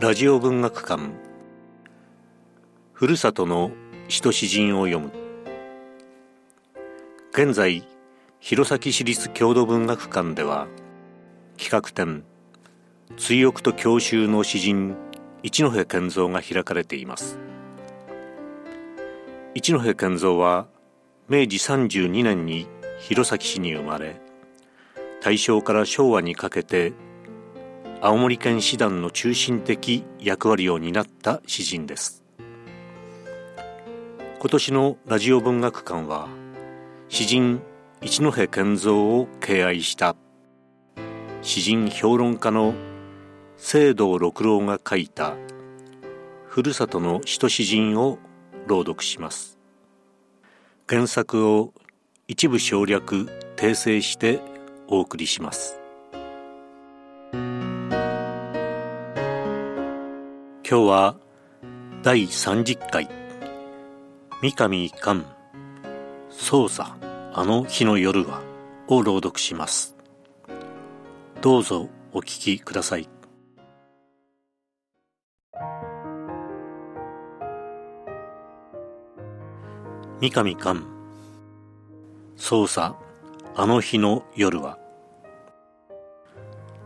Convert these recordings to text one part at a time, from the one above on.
ラジオ文学館。ふるさとの使徒詩人を読む。現在弘前市立郷土文学館では企画展追憶と郷愁の詩人一戸健三が開かれています。一戸健三は明治32年に弘前市に生まれ大正から昭和にかけて青森県師団の中心的役割を担った詩人です。今年のラジオ文学館は詩人一戸健三を敬愛した。詩人評論家の聖堂六郎が書いたふるさとの使徒詩人を朗読します。原作を一部省略訂正してお送りします。今日は第30回。三上寛捜査あの日の夜はを朗読します。どうぞお聞きください。三上寛捜査あの日の夜は。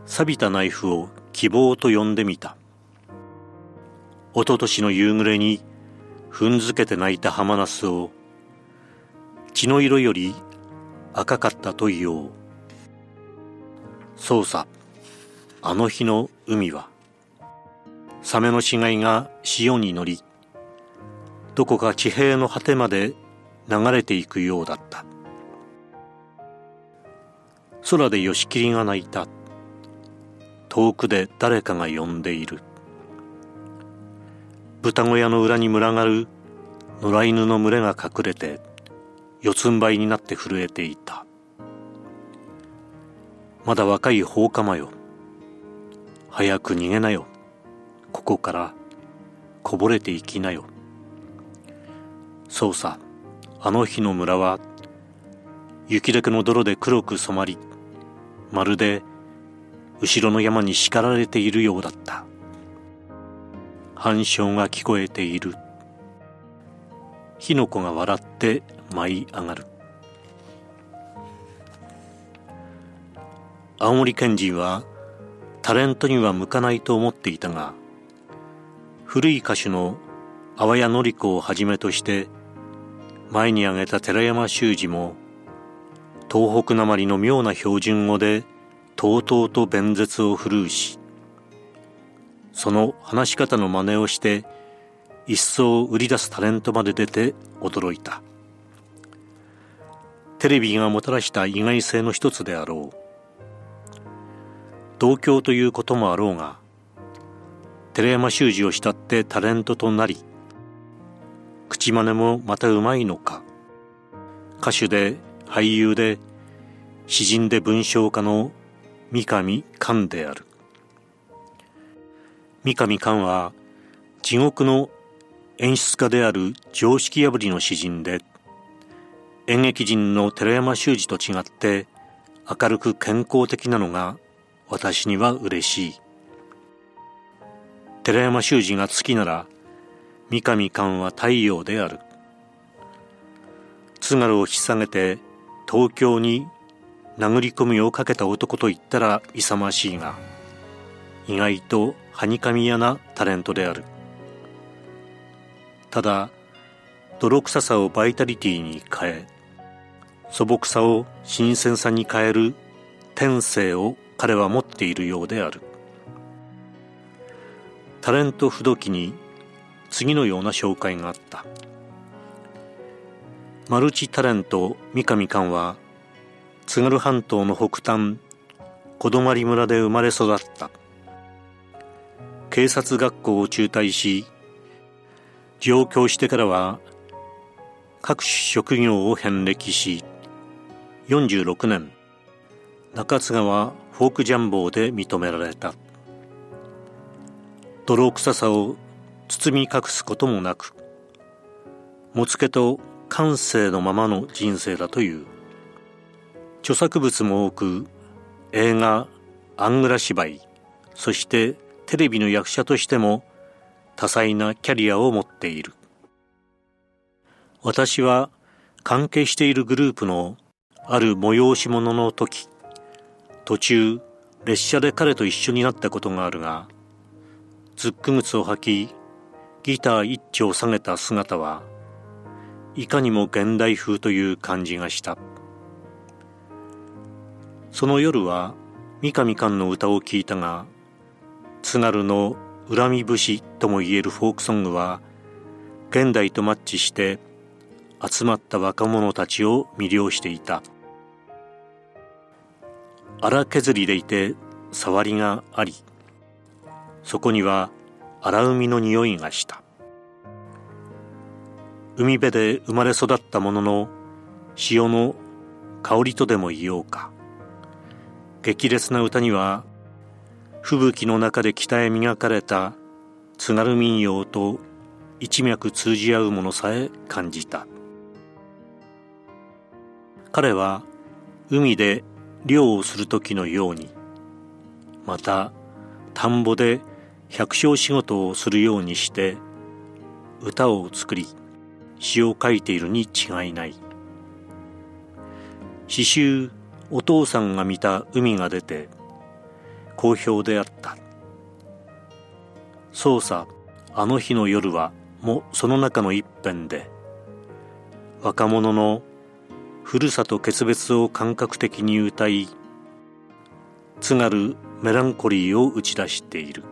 錆びたナイフを希望と呼んでみた。一昨年の夕暮れに踏んづけて泣いた浜ナスを血の色より赤かったと言おう。そうさあの日の海はサメの死骸が潮に乗りどこか地平の果てまで流れていくようだった。空でヨシキリが鳴いた。遠くで誰かが呼んでいる。豚小屋の裏に群がる野良犬の群れが隠れて四つん這いになって震えていた。まだ若い放火魔よ。早く逃げなよ。ここからこぼれていきなよ。そうさあの日の村は雪だけの泥で黒く染まりまるで後ろの山に叱られているようだった。反響が聞こえている。火の粉が笑って舞い上がる。青森県人はタレントには向かないと思っていたが古い歌手の淡谷紀子をはじめとして前に挙げた寺山修司も東北なまりの妙な標準語でとうとうと弁舌を振るうしその話し方の真似をして一層売り出すタレントまで出て驚いた。テレビがもたらした意外性の一つであろう。同郷ということもあろうが寺山修司を慕ってタレントとなり口真似もまたうまいのか歌手で俳優で詩人で文章家の三上寛である。三上寛は地獄の演出家である常識破りの詩人で演劇人の寺山修司と違って明るく健康的なのが私には嬉しい。寺山修司が好きなら三上寛は太陽である。津軽を引っ提げて東京に殴り込みをかけた男と言ったら勇ましいが意外とはにかみ屋なタレントである。ただ泥臭さをバイタリティに変え素朴さを新鮮さに変える天性を彼は持っているようである。タレント不動機に次のような紹介があった。マルチタレント三上寛は津軽半島の北端小泊村で生まれ育った。警察学校を中退し上京してからは各種職業を遍歴し46年中津川フォークジャンボーで認められた。泥臭さを包み隠すこともなくもつけと感性のままの人生だという。著作物も多く映画アングラ芝居そしてテレビの役者としても多彩なキャリアを持っている。私は関係しているグループのある催し物の時途中列車で彼と一緒になったことがあるがズック靴を履きギター一丁下げた姿はいかにも現代風という感じがした。その夜は三上寛の歌を聴いたが津軽の恨み節ともいえるフォークソングは現代とマッチして集まった若者たちを魅了していた。荒削りでいて触りがありそこには荒海の匂いがした。海辺で生まれ育ったものの潮の香りとでも言おうか。激烈な歌には吹雪の中で鍛え磨かれた津軽民謡と一脈通じ合うものさえ感じた。彼は海で漁をする時のようにまた田んぼで百姓仕事をするようにして歌を作り詩を書いているに違いない。詩集お父さんが見た海が出て好評であった。操作あの日の夜はもその中の一編で若者のふるさと決別を感覚的に歌い津軽メランコリーを打ち出している。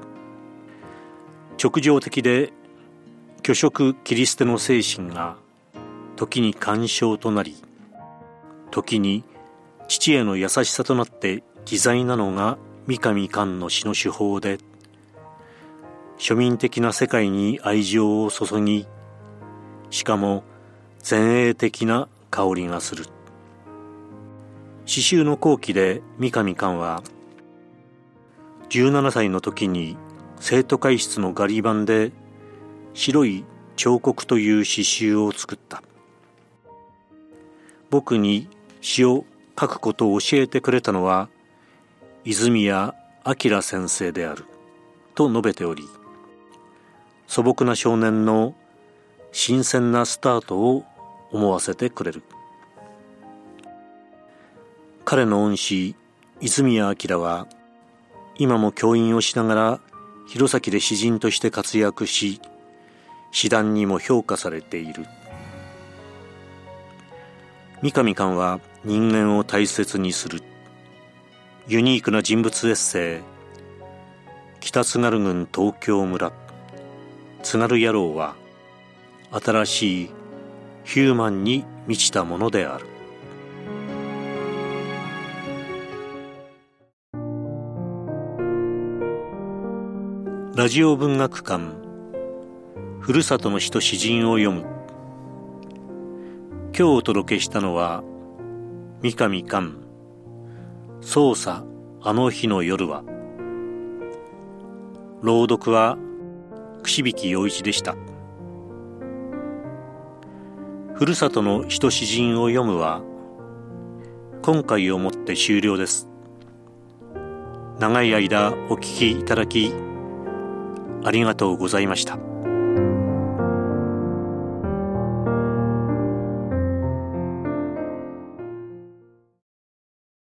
直情的で虚飾切り捨ての精神が時に干渉となり時に父への優しさとなって自在なのが三上寛の詩の手法で庶民的な世界に愛情を注ぎしかも前衛的な香りがする。詩集の後期で三上寛は17歳の時に生徒会室のガリ版で白い彫刻という詩集を作った。僕に詩を書くことを教えてくれたのは泉谷明先生であると述べており素朴な少年の新鮮なスタートを思わせてくれる。彼の恩師泉谷明は今も教員をしながら弘前で詩人として活躍し詩壇にも評価されている。三上寛は人間を大切にするユニークな人物エッセイ。北津軽郡東京村。津軽野郎は新しいヒューマンに満ちたものである。ラジオ文学館。ふるさとの詩と詩人を読む。今日お届けしたのは三上寛操作あの日の夜は。朗読は串引陽一でした。ふるさとの人詩人を読むは今回をもって終了です。長い間お聞きいただきありがとうございました。